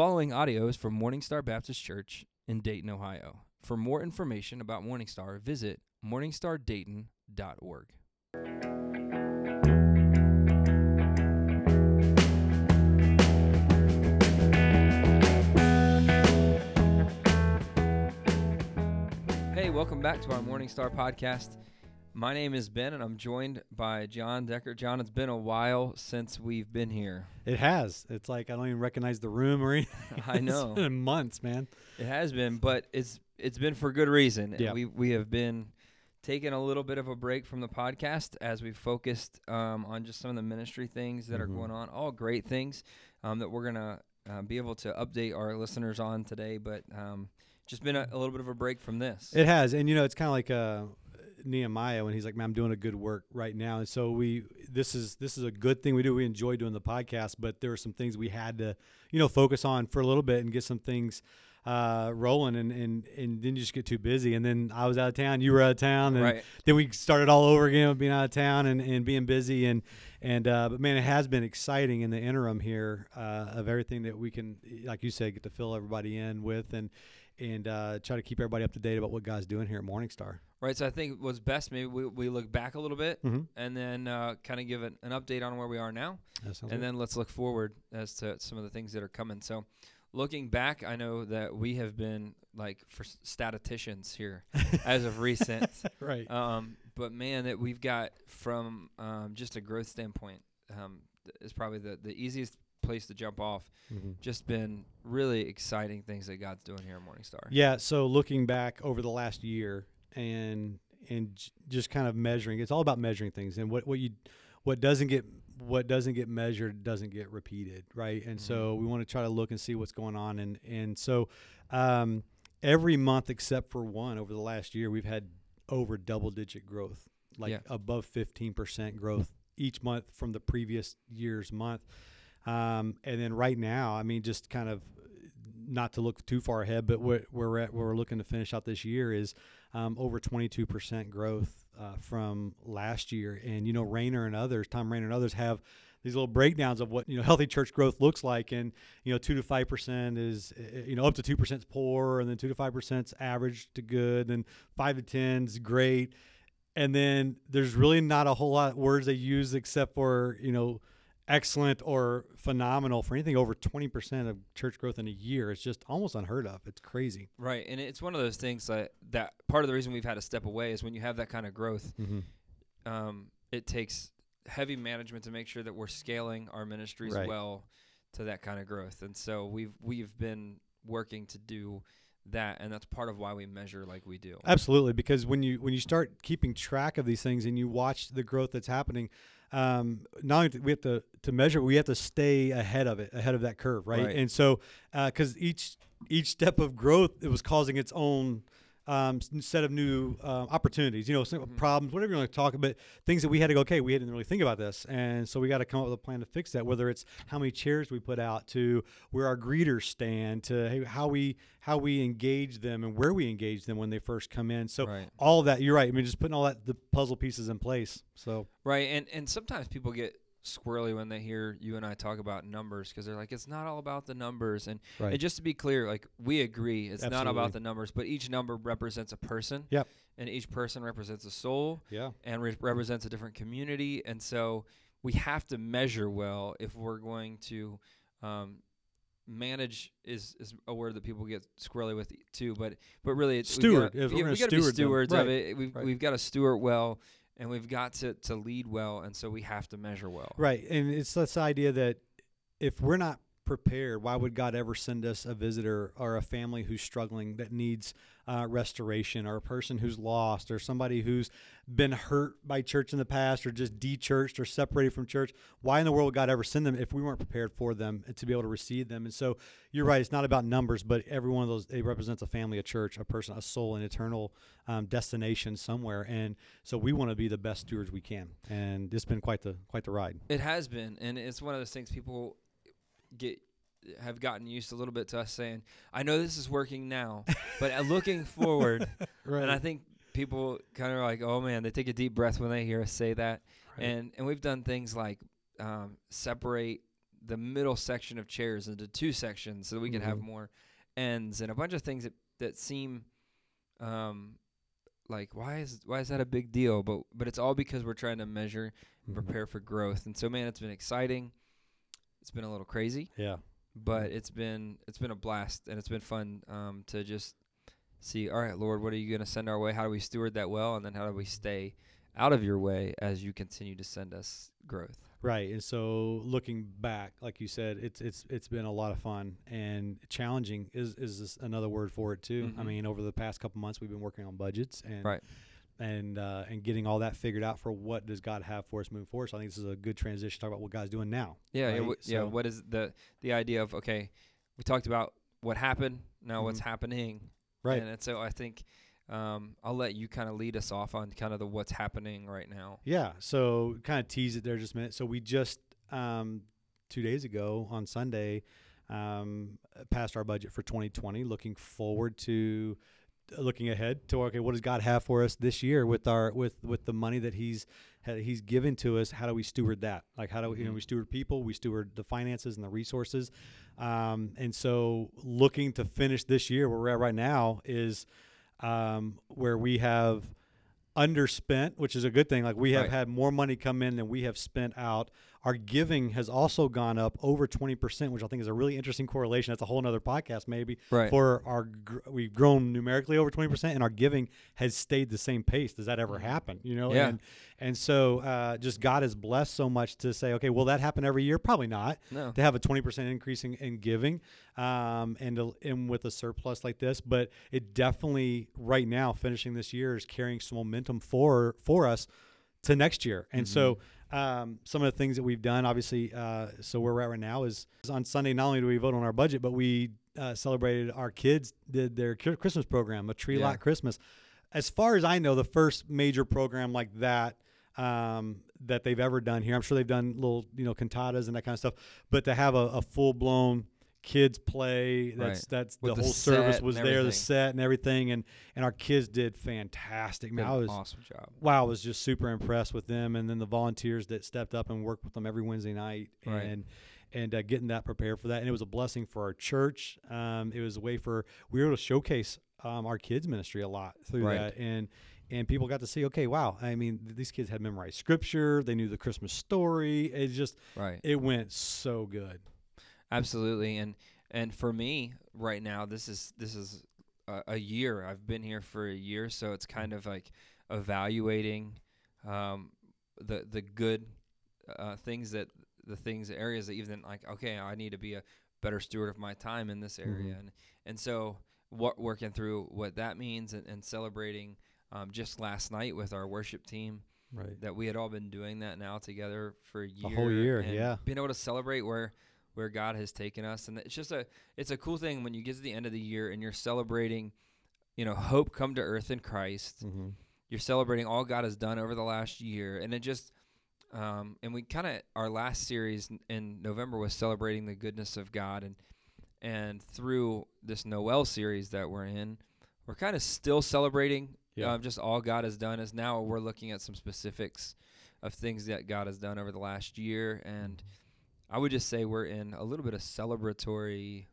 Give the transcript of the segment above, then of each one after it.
following audio is from Morningstar Baptist Church in Dayton, Ohio. For more information about Morningstar, visit morningstardayton.org. Hey, welcome back to our Morningstar podcast. My name is Ben, and I'm joined by John Decker. John, it's been a while since we've been here. It has. It's like I don't even recognize the room or anything. I know. It's been months, man. It has been, but it's it's been for good reason. Yeah. We we have been taking a little bit of a break from the podcast as we focused um, on just some of the ministry things that are Mhm. going on. All great things um, that we're gonna uh, be able to update our listeners on today, but um, just been a, a little bit of a break from this. It has, and you know, it's kind of like uh, Nehemiah when he's like, "Man, I'm doing a good work right now." And so we, this is this is a good thing we do. We enjoy doing the podcast, but there were some things we had to, you know, focus on for a little bit and get some things uh, rolling, and and and then you just get too busy. And then I was out of town, you were out of town, and right. then we started all over again with being out of town and, and being busy and and uh, but man, it has been exciting in the interim here uh, of everything that we can, like you said, get to fill everybody in with and and uh, try to keep everybody up to date about what God's doing here at Morningstar. Right. So I think what's best, maybe we, we look back a little bit Mm-hmm. and then uh, kind of give an, an update on where we are now. And good. then let's look forward as to some of the things that are coming. So, looking back, I know that we have been like for statisticians here as of recent. right. Um, but man, that we've got from um, just a growth standpoint um, is probably the the easiest place to jump off. Mhm. Just been really exciting things that God's doing here at Morningstar. Yeah. So looking back over the last year and and j- just kind of measuring, it's all about measuring things and what what you what doesn't get what doesn't get measured doesn't get repeated, right? And so we want to try to look and see what's going on and and so um, every month except for one over the last year, we've had over double digit growth, like Yeah. above fifteen percent growth each month from the previous year's month. Um, and then right now, I mean, just kind of not to look too far ahead, but where, where we're at, where we're looking to finish out this year is um, over 22% growth uh, from last year. And, you know, Rainer and others, Thom Rainer and others have these little breakdowns of what, you know, healthy church growth looks like. And, you know, 2 to 5% is, uh, you know, up to 2% is poor, and then 2 to 5% is average to good, and 5 to 10 is great. And then there's really not a whole lot of words they use except for, you know, excellent or phenomenal for anything over 20% of church growth in a year. It's just almost unheard of. It's crazy. Right, and it's one of those things that that part of the reason we've had to step away is when you have that kind of growth, Mm-hmm. um, it takes heavy management to make sure that we're scaling our ministries Right. well to that kind of growth. And so we've we've been working to do that, and that's part of why we measure like we do. Absolutely, because when you when you start keeping track of these things and you watch the growth that's happening, um, not only do we have to to measure, we have to stay ahead of it, ahead of that curve, right? Right. And so, because each each step of growth, it was causing its own um, set of new uh, opportunities, you know, some Mhm. problems, whatever you want to talk about, things that we had to go, okay, we didn't really think about this. And so we got to come up with a plan to fix that, whether it's how many chairs we put out to where our greeters stand to how we how we engage them and where we engage them when they first come in. So right, all that, you're right. I mean, just putting all that, the puzzle pieces in place. So right, and and sometimes people get squirrely when they hear you and I talk about numbers because they're like, it's not all about the numbers. And, Right. and just to be clear, like we agree, it's not about the numbers, but each number represents a person. Yep. And each person represents a soul. yeah, and re- represents a different community. And so we have to measure well if we're going to um, manage is, is a word that people get squirrely with too. But but really, it's we've Steward, gotta- we're yeah, gonna we got to be stewards Right, of it. We've right. we've got to steward well, and we've got to to lead well, and so we have to measure well. right. And it's this idea that if we're not prepared, why would God ever send us a visitor or a family who's struggling that needs uh, restoration, or a person who's lost, or somebody who's been hurt by church in the past, or just de-churched or separated from church? Why in the world would God ever send them if we weren't prepared for them to be able to receive them? And so you're right; it's not about numbers, but every one of those it represents a family, a church, a person, a soul, an eternal um, destination somewhere. And so we want to be the best stewards we can. And it's been quite the quite the ride. It has been, and it's one of those things people get have gotten used a little bit to us saying, "I know this is working now, but uh, looking forward." Right. And I think people kind of like, "Oh man," they take a deep breath when they hear us say that. Right. And and we've done things like um, separate the middle section of chairs into two sections so that we can have Mhm. more ends and a bunch of things that that seem um like why is why is that a big deal but but it's all because we're trying to measure and Mhm. prepare for growth and so man it's been exciting it's been a little crazy Yeah. But it's been it's been a blast and it's been fun um, to just see all right lord what are you going to send our way how do we steward that well and then how do we stay out of your way as you continue to send us growth Right. And so looking back, like you said, it's it's it's been a lot of fun and challenging is is another word for it too. I Mhm. mean, over the past couple months we've been working on budgets and Right. And uh, and getting all that figured out for what does God have for us moving forward. So I think this is a good transition to talk about what God's doing now. yeah yeah, Right, wh- yeah what is the the idea of okay we talked about what happened now what's Mhm. happening Right. and, and so i think um, i'll let you kind of lead us off on kind of the what's happening right now Yeah. So kind of tease it there just a minute. So we just um, two days ago on Sunday um, passed our budget for 2020, looking forward to looking ahead to okay, what does God have for us this year with our with with the money that He's He's given to us? How do we steward that? Like how do we, you know Mhm. we steward people, we steward the finances and the resources, um, and so looking to finish this year where we're at right now is um, where we have underspent, which is a good thing. Like we have Right. had more money come in than we have spent out. Our giving has also gone up over 20%, which I think is a really interesting correlation. That's a whole nother podcast maybe right for our, gr- we've grown numerically over 20% and our giving has stayed the same pace. Does that ever Mhm. happen? You know? Yeah. And, and so, uh, just God has blessed so much to say, okay, will that happen every year? Probably not no to have a 20% increase in, in giving um, and, to, and with a surplus like this but it definitely right now finishing this year is carrying some momentum for for us to next year and so um, some of the things that we've done obviously uh, so where we're at right now is, is on sunday not only do we vote on our budget but we uh, celebrated our kids did their christmas program a tree Yeah. lot christmas as far as i know the first major program like that um, that they've ever done here. I'm sure they've done little, you know, cantatas and that kind of stuff, but to have a, a full blown kids play, that's Right. that's the the whole service was there, the set and everything, and and our kids did fantastic. Man, Did I was awesome job wow, I was just super impressed with them, and then the volunteers that stepped up and worked with them every Wednesday night, Right. and and uh, getting that prepared for that, and it was a blessing for our church. Um, it was a way for we were able to showcase um, our kids ministry a lot through Right. that, and and people got to see, okay, wow. I mean, th- these kids had memorized scripture, they knew the Christmas story. It just right it went so good. Absolutely, and and for me right now, this is this is a, a year. I've been here for a year, so it's kind of like evaluating um, the the good uh, things that the things areas that even like okay, I need to be a better steward of my time in this area, Mhm. and and so what working through what that means and, and celebrating um, just last night with our worship team Right. that we had all been doing that now together for a year. whole year, and yeah. Being able to celebrate where where God has taken us, and it's just a it's a cool thing when you get to the end of the year and you're celebrating, you know, hope come to earth in Christ. Mm-hmm. You're celebrating all God has done over the last year, and it just um, and we kind of our last series in, November was celebrating the goodness of God, and and through this Noel series that we're in, we're kind of still celebrating Yeah. um, just all God has done. Is now we're looking at some specifics of things that God has done over the last year, and I would just say we're in a little bit of celebratory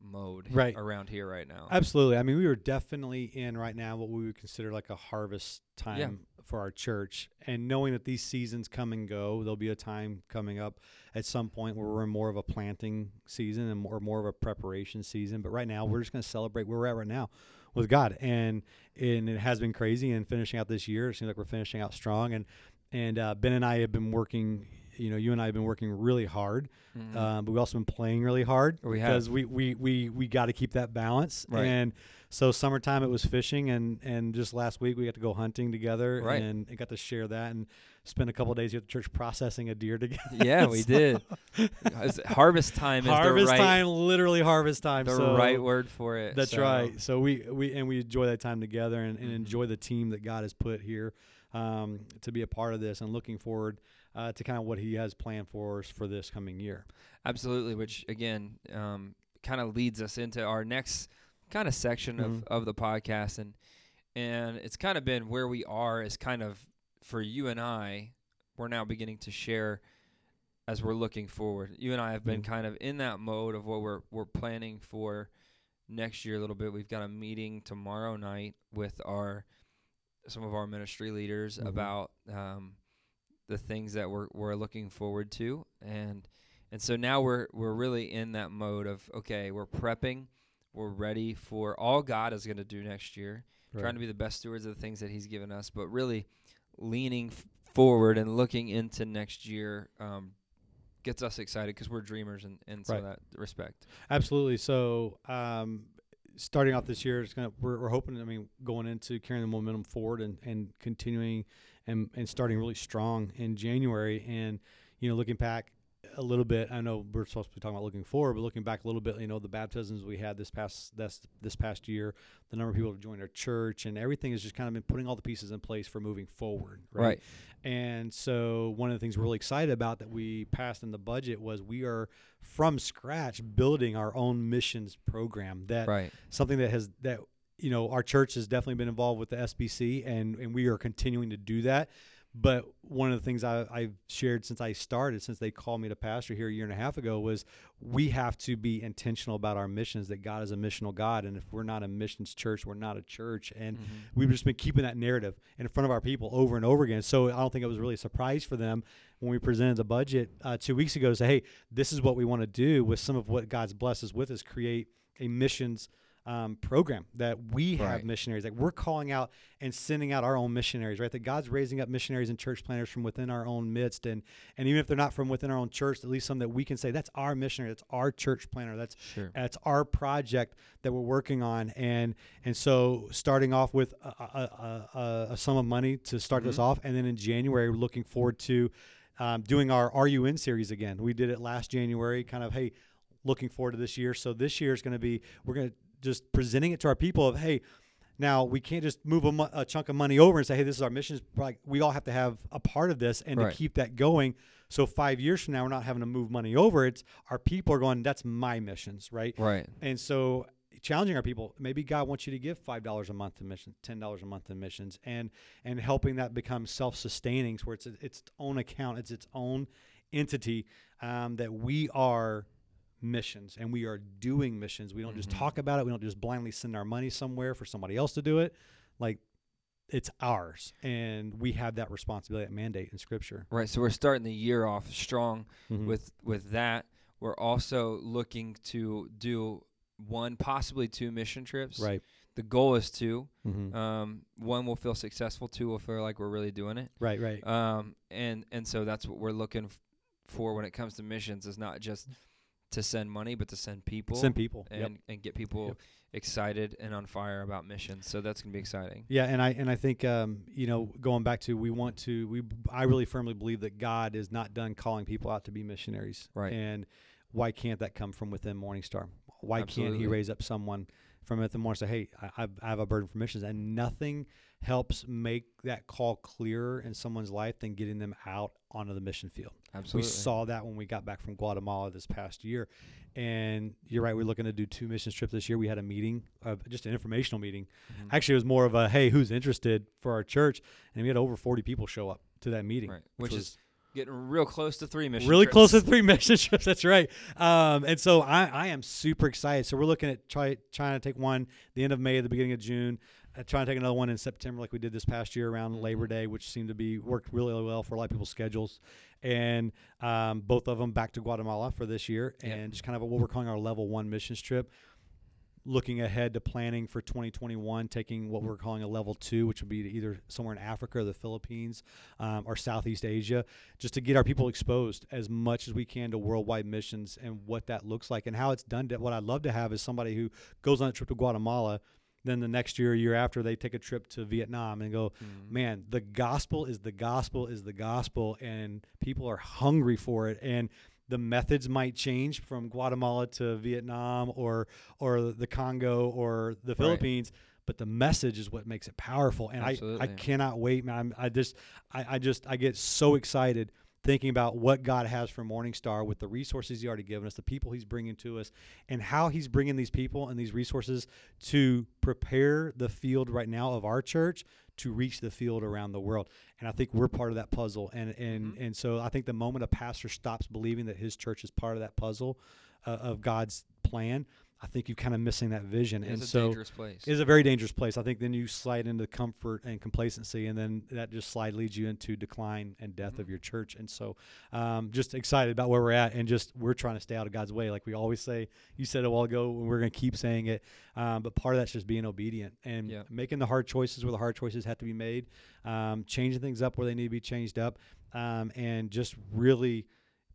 mode Right. around here right now. Absolutely. I mean, we are definitely in right now what we would consider like a harvest time for our church. And knowing that these seasons come and go, there'll be a time coming up at some point where we're in more of a planting season and more more of a preparation season. But right now, we're just going to celebrate where we're at right now with God. And and it has been crazy. And finishing out this year, it seems like we're finishing out strong. And and uh, Ben and I have been working. You know, you and I have been working really hard Mhm. um, but we've also been playing really hard We have. because we we we, we got to keep that balance. Right. And so summertime it was fishing, and and just last week we got to go hunting together, Right. and, and got to share that and spend a couple of days here at the church processing a deer together. yeah, we So- did. Harvest time is harvest the right time, literally harvest time. the so right word for it. That's so- right. So we we and we enjoy that time together and, and Mhm. enjoy the team that God has put here um, to be a part of this, and looking forward uh, to kind of what He has planned for us for this coming year. Absolutely, which again um, kind of leads us into our next kind of section Mhm. of, of the podcast, and and it's kind of been where we are is kind of for you and I, we're now beginning to share as we're looking forward. You and I have been Mhm. kind of in that mode of what we're we're planning for next year a little bit. We've got a meeting tomorrow night with our some of our ministry leaders Mhm. about um, the things that we're we're looking forward to, and and so now we're we're really in that mode of okay, we're prepping, we're ready for all God is going to do next year, trying to be the best stewards of the things that He's given us, but really leaning f- forward and looking into next year um, gets us excited because we're dreamers in, in some of that respect. Absolutely. So, um, starting off this year, it's gonna we're, we're hoping. I mean, going into carrying the momentum forward and, and continuing and and starting really strong in January, and you know, looking back a little bit. I know we're supposed to be talking about looking forward, but looking back a little bit, you know, the baptisms we had this past this this past year, the number of people who joined our church, and everything has just kind of been putting all the pieces in place for moving forward. Right. And so one of the things we're really excited about that we passed in the budget was we are from scratch building our own missions program. That Right. something that has that you know our church has definitely been involved with the SBC and and we are continuing to do that. But one of the things I, I've shared since I started, since they called me to pastor here a year and a half ago, was we have to be intentional about our missions. That God is a missional God, and if we're not a missions church, we're not a church. And Mhm. we've just been keeping that narrative in front of our people over and over again. So I don't think it was really a surprise for them when we presented the budget uh, two weeks ago to say, hey, this is what we want to do with some of what God's blessed us with is create a missions um, program that we have Right. missionaries. Like we're calling out and sending out our own missionaries, right? That God's raising up missionaries and church planners from within our own midst. And, and even if they're not from within our own church, at least some that we can say, that's our missionary, that's our church planner, that's Sure. that's our project that we're working on, and and so starting off with a, a, a, a sum of money to start this Mhm. off, and then in January we're looking forward to um, doing our RUN series again. We did it last January, kind of hey, looking forward to this year. So this year is going to be we're going to just presenting it to our people of hey. Now we can't just move a, mo- a chunk of money over and say, "Hey, this is our mission." Like we all have to have a part of this, and Right. to keep that going. So five years from now, we're not having to move money over. It's our people are going. That's my missions, right? Right. And so challenging our people, maybe God wants you to give five dollars a month to missions, ten dollars a month to missions, and and helping that become self-sustaining, where it's its own account, it's its own entity um, that we are missions and we are doing missions. We don't just Mhm. talk about it. We don't just blindly send our money somewhere for somebody else to do it. Like it's ours, and we have that responsibility, that mandate in Scripture. Right. So we're starting the year off strong Mhm. with with that. We're also looking to do one, possibly two mission trips. right, The goal is 2 Mhm. Um, one will feel successful. Two will feel like we're really doing it. right, right, Um, and and so that's what we're looking f- for when it comes to missions. Is not just to send money, but to send people send people. and Yep. and get people Yep. excited and on fire about missions. So that's gonna be exciting. Yeah, and I and I think um, you know going back to we want to we I really firmly believe that God is not done calling people out to be missionaries. Right. And why can't that come from within Morningstar? Why can't He raise up someone from within Morningstar? Say, hey, I, I have a burden for missions, and nothing helps make that call clearer in someone's life than getting them out onto the mission field. Absolutely. We saw that when we got back from Guatemala this past year. And you're right, we're looking to do two missions trips this year. We had a meeting, uh, just an informational meeting. Mhm. Actually, it was more of a hey, who's interested for our church? And we had over 40 people show up to that meeting. Right. Which was is getting real close to three mission. really close to three mission trips. That's right. Um, and so I, I am super excited. So we're looking at try trying to take one the end of May, the beginning of June. Uh, trying to take another one in September, like we did this past year around Labor Mhm. Day, which seemed to be worked really, really well for a lot of people's schedules. And um, both of them back to Guatemala for this year, Yep. and just kind of what we're calling our level one missions trip. Looking ahead to planning for 2021, taking what we're calling a level two, which would be to either somewhere in Africa or the Philippines um, or Southeast Asia, just to get our people exposed as much as we can to worldwide missions and what that looks like and how it's done. What I'd love to have is somebody who goes on a trip to Guatemala, then the next year, or year after, they take a trip to Vietnam and go, Mhm. man, the gospel is the gospel is the gospel, and people are hungry for it. And the methods might change from Guatemala to Vietnam or or the Congo or the Philippines, but the message is what makes it powerful. And I, I cannot wait, man. I'm, I just I, I just I get so excited thinking about what God has for Morningstar with the resources He already given us, the people He's bringing to us, and how He's bringing these people and these resources to prepare the field right now of our church to reach the field around the world. And I think we're part of that puzzle. And and Mhm. and so I think the moment a pastor stops believing that his church is part of that puzzle uh, of God's plan, I think you're kind of missing that vision. and It's a so dangerous place. it's a very dangerous place. I think then you slide into comfort and complacency, and then that just slide leads you into decline and death of Mhm. your church. And so, um, just excited about where we're at, and just we're trying to stay out of God's way, like we always say. You said a while ago, and we're going to keep saying it. Um, but part of that's just being obedient and Yeah. making the hard choices where the hard choices have to be made, um, changing things up where they need to be changed up, um, and just really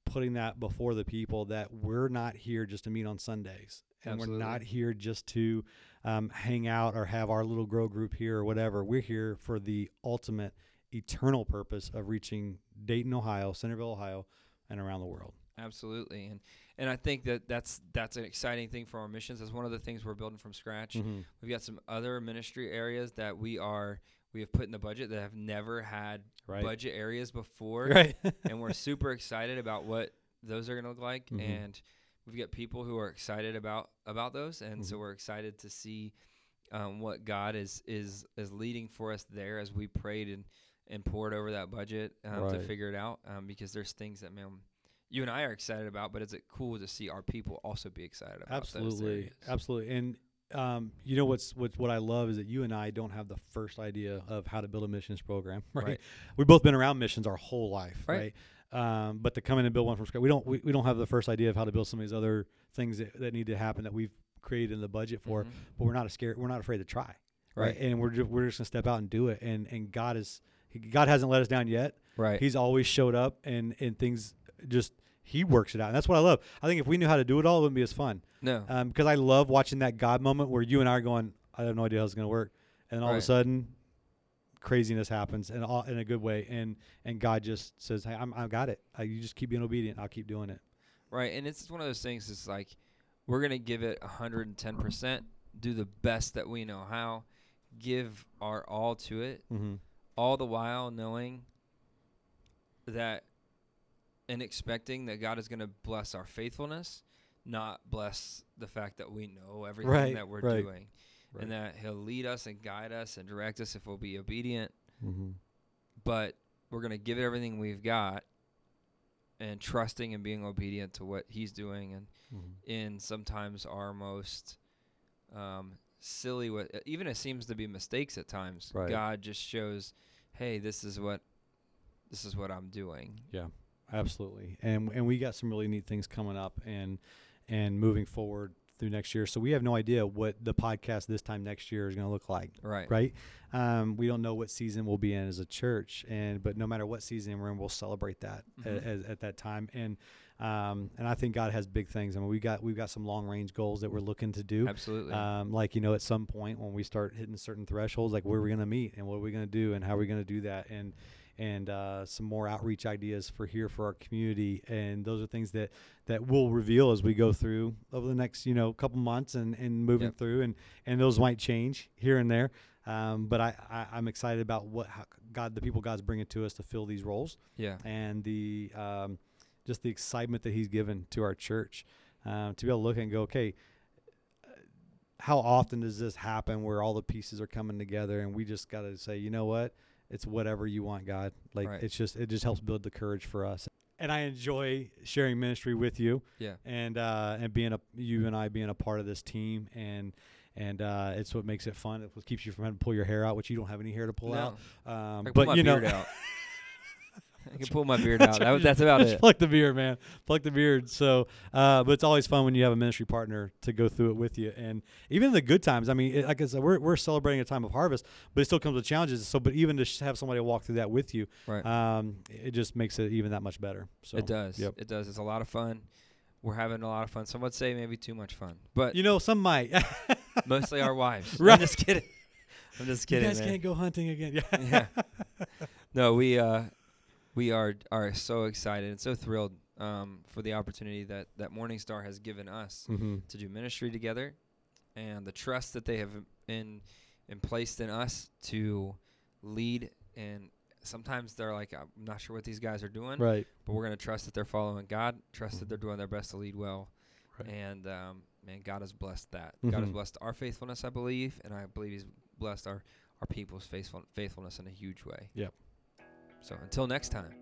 putting that before the people that we're not here just to meet on Sundays. And we're not here just to um, hang out or have our little grow group here or whatever. We're here for the ultimate eternal purpose of reaching Dayton, Ohio, Centerville, Ohio, and around the world. Absolutely, and and I think that that's that's an exciting thing for our missions. That's one of the things we're building from scratch. Mm-hmm. We've got some other ministry areas that we are we have put in the budget that have never had Right. budget areas before, Right. and we're super excited about what those are going to look like. Mhm. And we've got people who are excited about about those, and so Mhm. we're excited to see um, what God is is is leading for us there as we prayed and and poured over that budget um, to figure it out. Um, because there's things that man, you and I are excited about, but is it cool to see our people also be excited about? absolutely, absolutely. And um, you know what's what what I love is that you and I don't have the first idea of how to build a missions program. Right. Right. We've both been around missions our whole life. Right. Right. Um, but to come in and build one from scratch, we don't we, we don't have the first idea of how to build some of these other things that, that need to happen that we've created in the budget for. Mhm. But we're not scared. We're not afraid to try. Right. And we're just, we're just gonna step out and do it. And and God is God hasn't let us down yet. Right. He's always showed up and and things just he works it out. And that's what I love. I think if we knew how to do it all, it wouldn't be as fun. no. Because I love watching that God moment where you and I are going, I have no idea how it's going to work, and then all of a sudden, craziness happens, and all, in a good way, and and God just says, Hey, I'm, I got it. Uh, you just keep being obedient. I'll keep doing it. Right, and it's one of those things. It's like we're gonna give it hundred and ten percent, do the best that we know how, give our all to it, Mm-hmm. all the while knowing that and expecting that God is gonna bless our faithfulness, not bless the fact that we know everything Right, that we're right, doing, and that He'll lead us and guide us and direct us if we'll be obedient. mm-hmm. But we're gonna give it everything we've got, and trusting and being obedient to what He's doing and Mm-hmm. in sometimes our most um, silly what even it seems to be mistakes at times Right. god just shows hey this is what this is what i'm doing Yeah, Absolutely, and and we got some really neat things coming up, and and moving forward through next year. So we have no idea what the podcast this time next year is going to look like. right right? Um, we don't know what season we'll be in as a church, and but no matter what season we're in, we'll celebrate that a- Mhm. as, at that time. And um, and I think God has big things. I mean, we got we've got some long range goals that we're looking to do. absolutely Um, like you know, at some point when we start hitting certain thresholds, like where we're we going to meet and what are we going to do and how are we going to do that and and uh, some more outreach ideas for here for our community. And those are things that that we'll reveal as we go through over the next you know couple months and and moving Yep. through. And and those might change here and there. Um, but I, I I'm excited about what how God the people God's bringing to us to fill these roles. Yeah. And the um, just the excitement that he's given to our church um, to be able to look and go, okay, uh, how often does this happen where all the pieces are coming together and we just got to say, you know what, it's whatever you want, God. Like Right. it's just it just helps build the courage for us. And I enjoy sharing ministry with you yeah and uh, and being a you and I being a part of this team and. And uh, it's what makes it fun. It keeps you from having to pull your hair out, which you don't have any hair to pull no. out. I Um, but pull my you know, i can pull my beard out that, that's about Just it Pluck the beard, man. Pluck the beard. So, uh, but it's always fun when you have a ministry partner to go through it with you, and even the good times. I mean, it, like I said, we're we're celebrating a time of harvest, but it still comes with challenges. So, but even to have somebody walk through that with you, right um, it just makes it even that much better. So it does Yep. it does it's a lot of fun we're having a lot of fun some would say maybe too much fun but You know, some might. mostly our wives Right. i'm just kidding i'm just kidding. you guys man. can't go hunting again. Yeah. yeah. No, we uh we are are so excited and so thrilled um for the opportunity that that Morningstar has given us mm-hmm. to do ministry together and the trust that they have in in placed in us to lead and sometimes they're like, I'm not sure what these guys are doing, Right. but we're going to trust that they're following God, trust that Mhm. they're doing their best to lead well. Right. And um, man, God has blessed that. God has Mhm. blessed our faithfulness, I believe, and I believe He's blessed our our people's faithful faithfulness in a huge way. Yep. So until next time.